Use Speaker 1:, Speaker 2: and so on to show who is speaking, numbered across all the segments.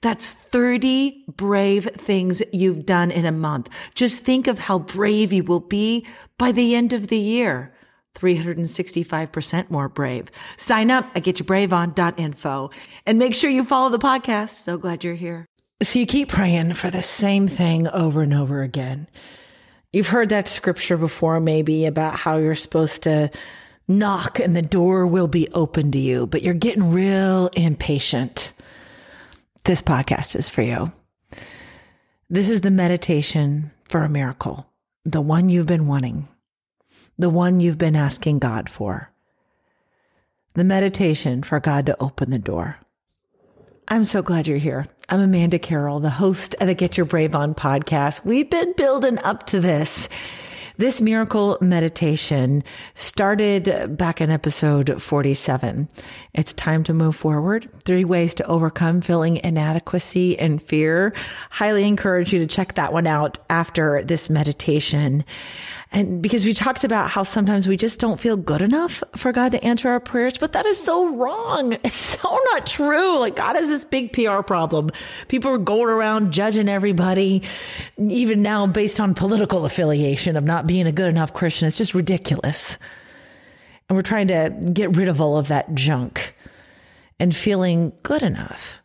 Speaker 1: that's 30 brave things you've done in a month. Just think of how brave you will be by the end of the year. 365% more brave. Sign up at getyourbraveon.info and make sure you follow the podcast. So glad you're here. So you keep praying for the same thing over and over again. You've heard that scripture before, maybe about how you're supposed to knock and the door will be open to you, but you're getting real impatient. This podcast is for you. This is the meditation for a miracle, the one you've been wanting, the one you've been asking God for, the meditation for God to open the door. I'm so glad you're here. I'm Amanda Carroll, the host of the Get Your Brave On podcast. We've been building up to this. This miracle meditation started back in episode 47. It's time to move forward. Three ways to overcome feeling inadequacy and fear. Highly encourage you to check that one out after this meditation. And because we talked about how sometimes we just don't feel good enough for God to answer our prayers, but that is so wrong. It's so not true. Like God has this big PR problem. People are going around judging everybody, even now based on political affiliation of not being a good enough Christian. It's just ridiculous. And we're trying to get rid of all of that junk and feeling good enough.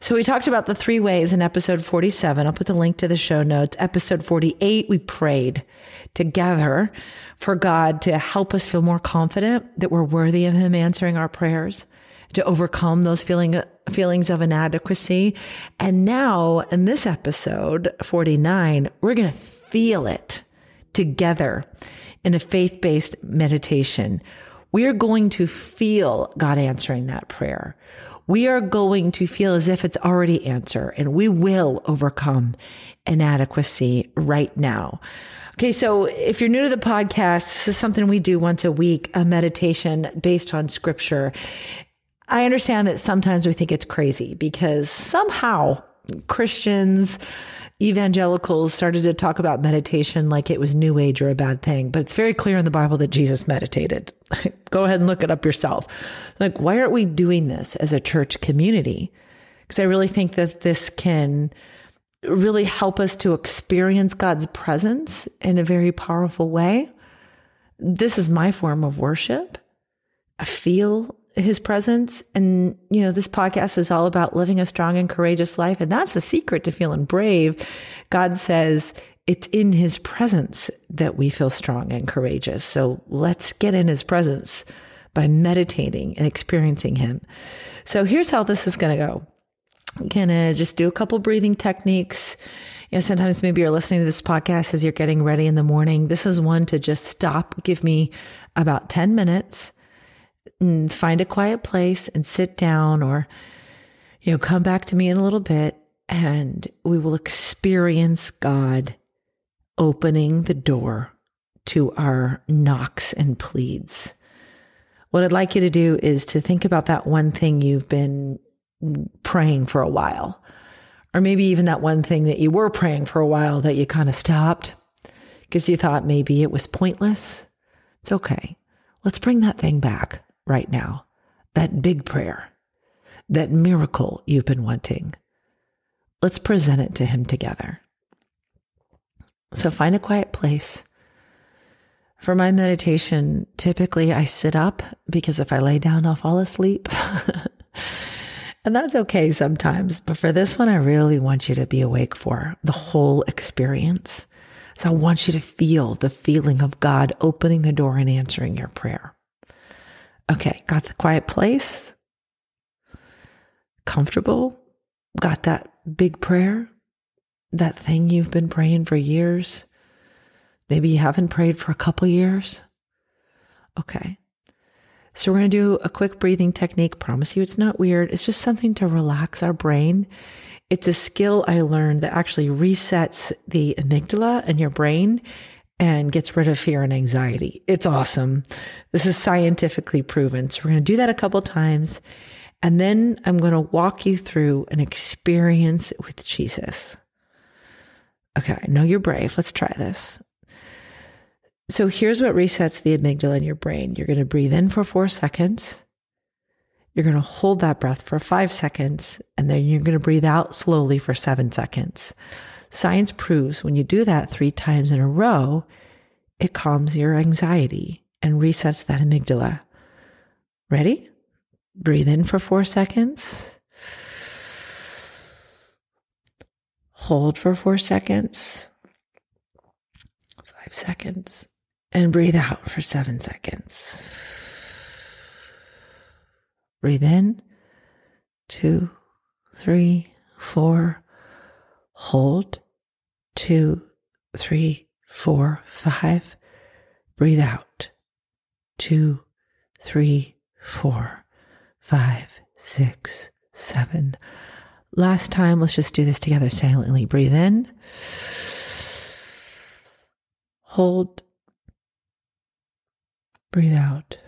Speaker 1: So we talked about the three ways in episode 47. I'll put the link to the show notes. Episode 48, we prayed together for God to help us feel more confident that we're worthy of Him answering our prayers, to overcome those feeling, feelings of inadequacy. And now in this episode 49, we're going to feel it together in a faith based meditation. We are going to feel God answering that prayer we are going to feel as if it's already answered and we will overcome inadequacy right now. Okay, so if you're new to the podcast, this is something we do once a week, a meditation based on scripture. I understand that sometimes we think it's crazy because somehow Christians, evangelicals started to talk about meditation like it was new age or a bad thing. But it's very clear in the Bible that Jesus meditated. Go ahead and look it up yourself. Like, why aren't we doing this as a church community? Because I really think that this can really help us to experience God's presence in a very powerful way. This is my form of worship. I feel his presence. And, you know, this podcast is all about living a strong and courageous life. And that's the secret to feeling brave. God says it's in his presence that we feel strong and courageous. So let's get in his presence by meditating and experiencing him. So here's how this is going to go. I'm going to just do a couple breathing techniques. You know, sometimes maybe you're listening to this podcast as you're getting ready in the morning. This is one to just stop, give me about 10 minutes find a quiet place and sit down or, you know, come back to me in a little bit and we will experience God opening the door to our knocks and pleads. what I'd like you to do is to think about that one thing you've been praying for a while, or maybe even that one thing that you were praying for a while that you kind of stopped because you thought maybe it was pointless. It's okay. Let's bring that thing back right now. That big prayer, that miracle you've been wanting. Let's present it to Him together. So find a quiet place for my meditation, typically I sit up because if I lay down, I'll fall asleep. and that's okay sometimes. But for this one, I really want you to be awake for the whole experience. So I want you to feel the feeling of God opening the door and answering your prayer. Okay, got the quiet place? Comfortable? Got that big prayer? That thing you've been praying for years? Maybe you haven't prayed for a couple years. Okay. So we're going to do a quick breathing technique. Promise you it's not weird. It's just something to relax our brain. It's a skill I learned that actually resets the amygdala in your brain and gets rid of fear and anxiety. It's awesome. This is scientifically proven. So we're going to do that a couple times. And then I'm going to walk you through an experience with Jesus. Okay, I know you're brave. Let's try this. So here's what resets the amygdala in your brain. You're going to breathe in for four seconds. You're going to hold that breath for five seconds, and then you're going to breathe out slowly for seven seconds. Science proves when you do that three times in a row, it calms your anxiety and resets that amygdala. Ready? Breathe in for four seconds. Hold for four seconds. Five seconds and breathe out for seven seconds. Breathe in, two, three, four. Hold, two, three, four, five. Breathe out, two, three, four, five, six, seven. Last time, let's just do this together silently. Breathe in. Hold Breathe out.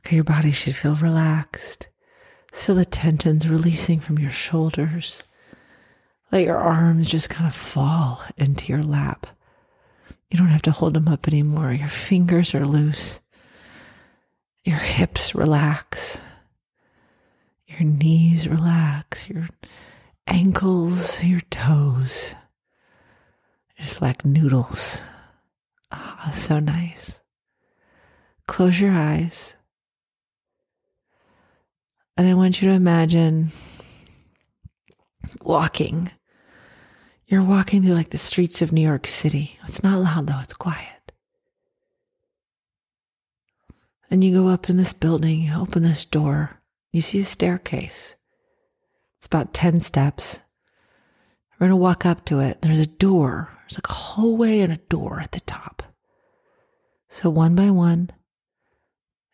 Speaker 1: Okay, your body should feel relaxed. Feel the tensions releasing from your shoulders. Let your arms just kind of fall into your lap. You don't have to hold them up anymore. Your fingers are loose. Your hips relax. Your knees relax. Your ankles, your toes just like noodles. Ah, so nice. Close your eyes. And I want you to imagine walking. You're walking through like the streets of New York City. It's not loud though, it's quiet. And you go up in this building, you open this door, you see a staircase. It's about 10 steps. We're going to walk up to it. There's a door there's like a hallway and a door at the top. So one by one,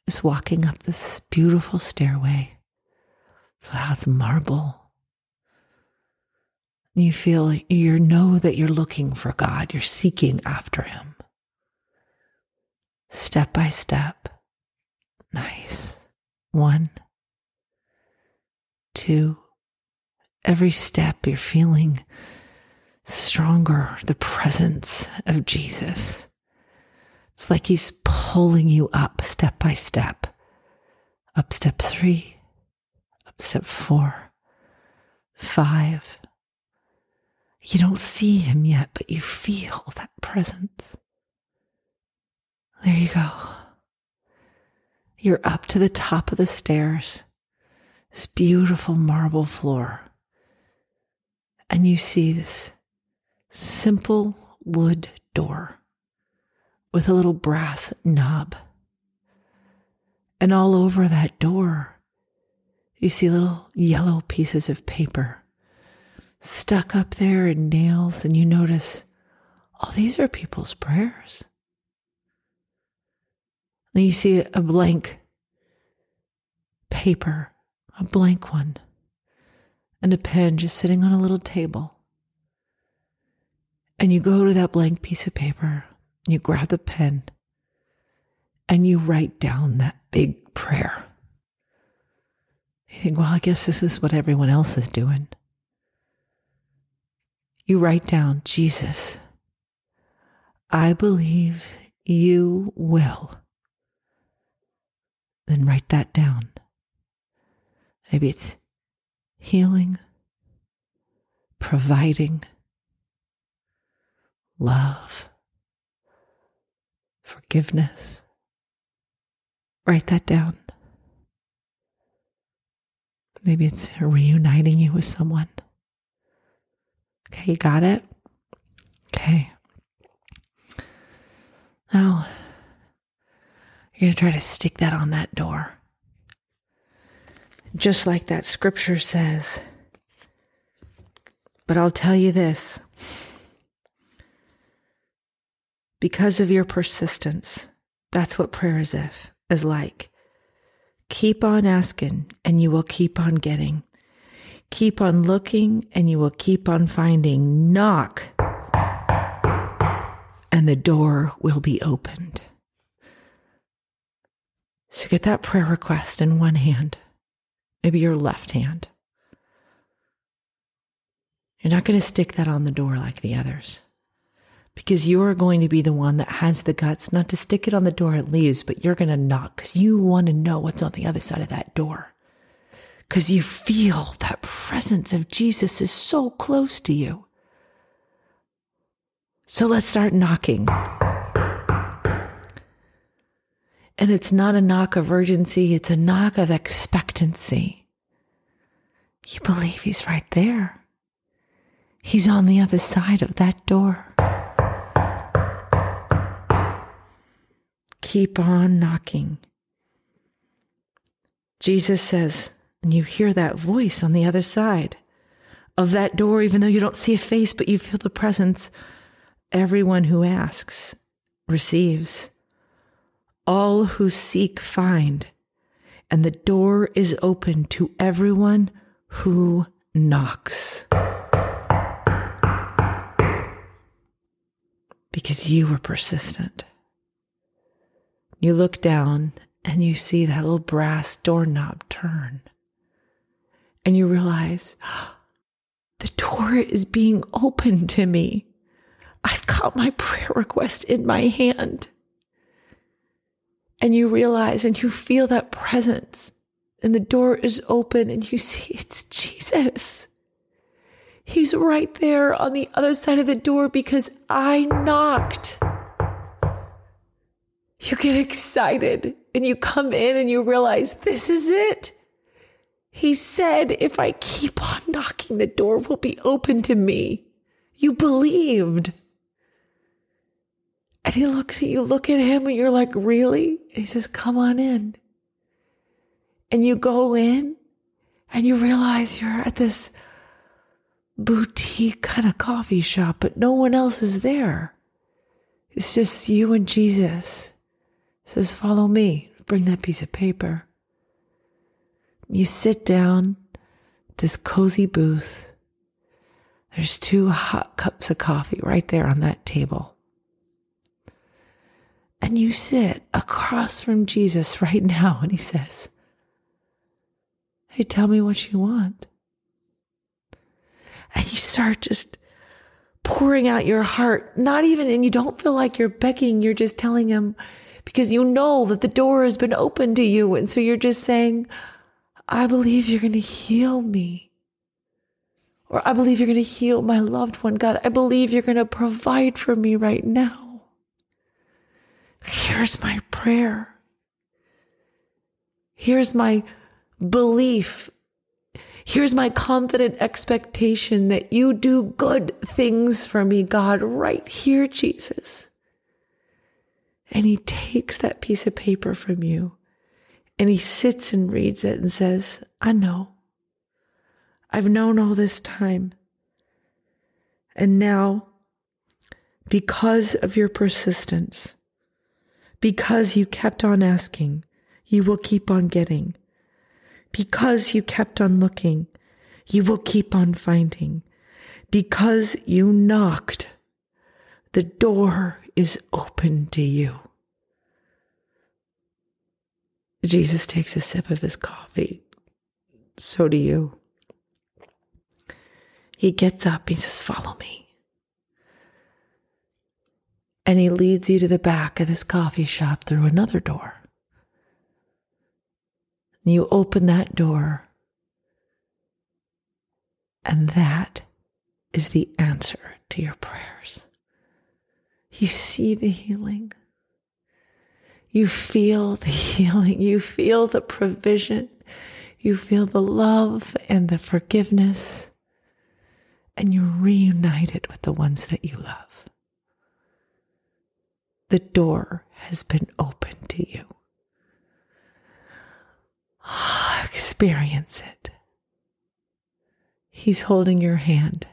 Speaker 1: just walking up this beautiful stairway. It's marble. You feel you know that you're looking for God, you're seeking after Him. Step by step. Nice. One, two. Every step you're feeling stronger the presence of Jesus. It's like he's pulling you up step by step. Up step three, step four, five. You don't see him yet, but you feel that presence. There you go. You're up to the top of the stairs, this beautiful marble floor. And you see this simple wood door with a little brass knob. And all over that door, you see little yellow pieces of paper stuck up there in nails, and you notice, oh, these are people's prayers. And you see a blank paper, a blank one, and a pen just sitting on a little table. And you go to that blank piece of paper You grab the pen and you write down that big prayer. You think, well, I guess this is what everyone else is doing. You write down, Jesus, I believe you will. Then write that down. Maybe it's healing, providing, love, forgiveness. Write that down. Maybe it's reuniting you with someone. Okay, you got it? Okay. Now, you're going to try to stick that on that door. Just like that scripture says. But I'll tell you this because of your persistence, that's what prayer is if is like. Keep on asking and you will keep on getting. Keep on looking and you will keep on finding. Knock and the door will be opened. So get that prayer request in one hand, maybe your left hand. You're not going to stick that on the door like the others because you're going to be the one that has the guts not to stick it on the door it leaves, but you're going to knock because you want to know what's on the other side of that door. Because you feel that presence of Jesus is so close to you. So let's start knocking. And it's not a knock of urgency, it's a knock of expectancy. You believe he's right there. He's on the other side of that door. Keep on knocking. Jesus says, and you hear that voice on the other side of that door, even though you don't see a face, but you feel the presence. Everyone who asks receives. All who seek find. And the door is open to everyone who knocks. Because you were persistent. You look down and you see that little brass doorknob turn. And you realize the door is being opened to me. I've got my prayer request in my hand. And you realize and you feel that presence, and the door is open, and you see it's Jesus. He's right there on the other side of the door because I knocked. You get excited and you come in and you realize this is it. He said, if I keep on knocking, the door will be open to me. You believed. And he looks at you, look at him, and you're like, really? And he says, come on in. And you go in and you realize you're at this boutique kind of coffee shop, but no one else is there. It's just you and Jesus. Says, follow me. Bring that piece of paper. You sit down, this cozy booth. There's two hot cups of coffee right there on that table and you sit across from Jesus right now and he says, Hey, tell me what you want. And you start just pouring out your heart, not even, and you don't feel like you're begging, you're just telling him because you know that the door has been opened to you. And so you're just saying, I believe you're going to heal me. Or I believe you're going to heal my loved one. God, I believe you're going to provide for me right now. Here's my prayer. Here's my belief. Here's my confident expectation that you do good things for me, God, right here, Jesus. And he takes that piece of paper from you and he sits and reads it and says, I know. I've known all this time. And now, because of your persistence, because you kept on asking, you will keep on getting. Because you kept on looking, you will keep on finding. Because you knocked, the door is open to you. Jesus takes a sip of his coffee. So do you. He gets up, he says, Follow me. And he leads you to the back of this coffee shop through another door. And you open that door, and that is the answer to your prayers. You see the healing. You feel the healing. You feel the provision. You feel the love and the forgiveness. And you're reunited with the ones that you love. The door has been opened to you. Ah, experience it. He's holding your hand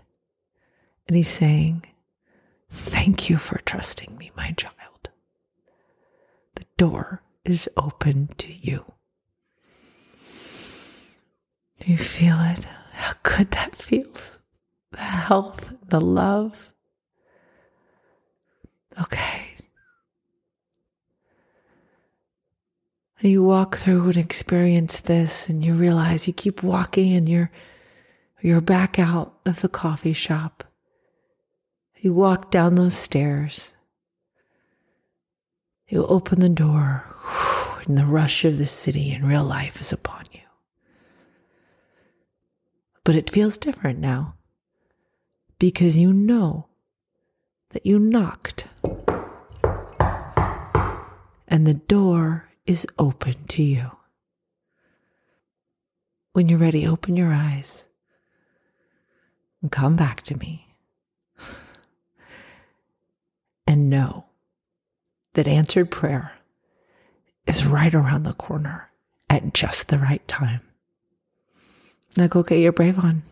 Speaker 1: and he's saying, Thank you for trusting me, my child. The door is open to you. Do you feel it? How good that feels. The health, the love. Okay. You walk through and experience this, and you realize you keep walking, and you're you're back out of the coffee shop. You walk down those stairs. You open the door, and the rush of the city and real life is upon you. But it feels different now because you know that you knocked. And the door is open to you. When you're ready, open your eyes and come back to me. and know that answered prayer is right around the corner at just the right time. Now go get your brave on.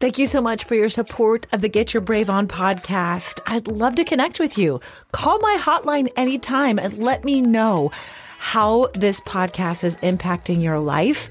Speaker 1: Thank you so much for your support of the Get Your Brave On podcast. I'd love to connect with you. Call my hotline anytime and let me know how this podcast is impacting your life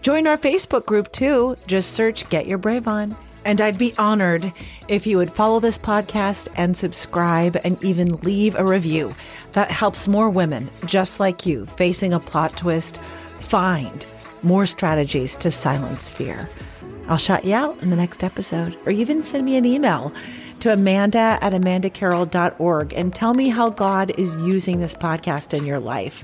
Speaker 1: Join our Facebook group too. Just search Get Your Brave On. And I'd be honored if you would follow this podcast and subscribe and even leave a review. That helps more women just like you facing a plot twist find more strategies to silence fear. I'll shout you out in the next episode, or even send me an email to amanda at amandacarroll.org and tell me how God is using this podcast in your life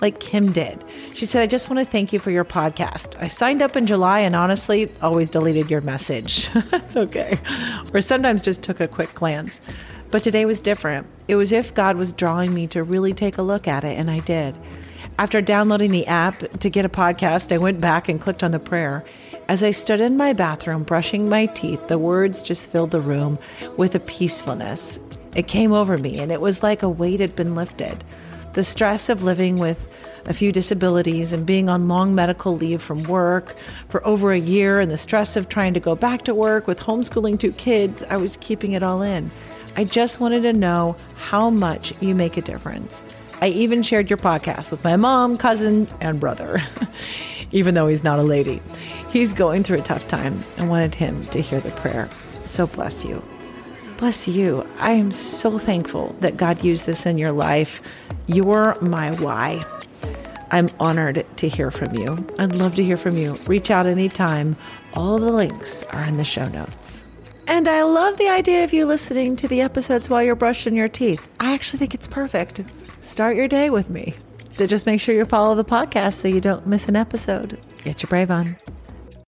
Speaker 1: like Kim did. She said, I just want to thank you for your podcast. I signed up in July and honestly always deleted your message. That's okay. Or sometimes just took a quick glance. But today was different. It was if God was drawing me to really take a look at it, and I did. After downloading the app to get a podcast, I went back and clicked on the prayer. As I stood in my bathroom brushing my teeth, the words just filled the room with a peacefulness. It came over me, and it was like a weight had been lifted. The stress of living with a few disabilities and being on long medical leave from work for over a year, and the stress of trying to go back to work with homeschooling two kids, I was keeping it all in. I just wanted to know how much you make a difference. I even shared your podcast with my mom, cousin, and brother, even though he's not a lady. He's going through a tough time and wanted him to hear the prayer. So bless you. Bless you. I am so thankful that God used this in your life. You're my why. I'm honored to hear from you. I'd love to hear from you. Reach out anytime. All the links are in the show notes. And I love the idea of you listening to the episodes while you're brushing your teeth. I actually think it's perfect. Start your day with me. So just make sure you follow the podcast so you don't miss an episode. Get your brave on.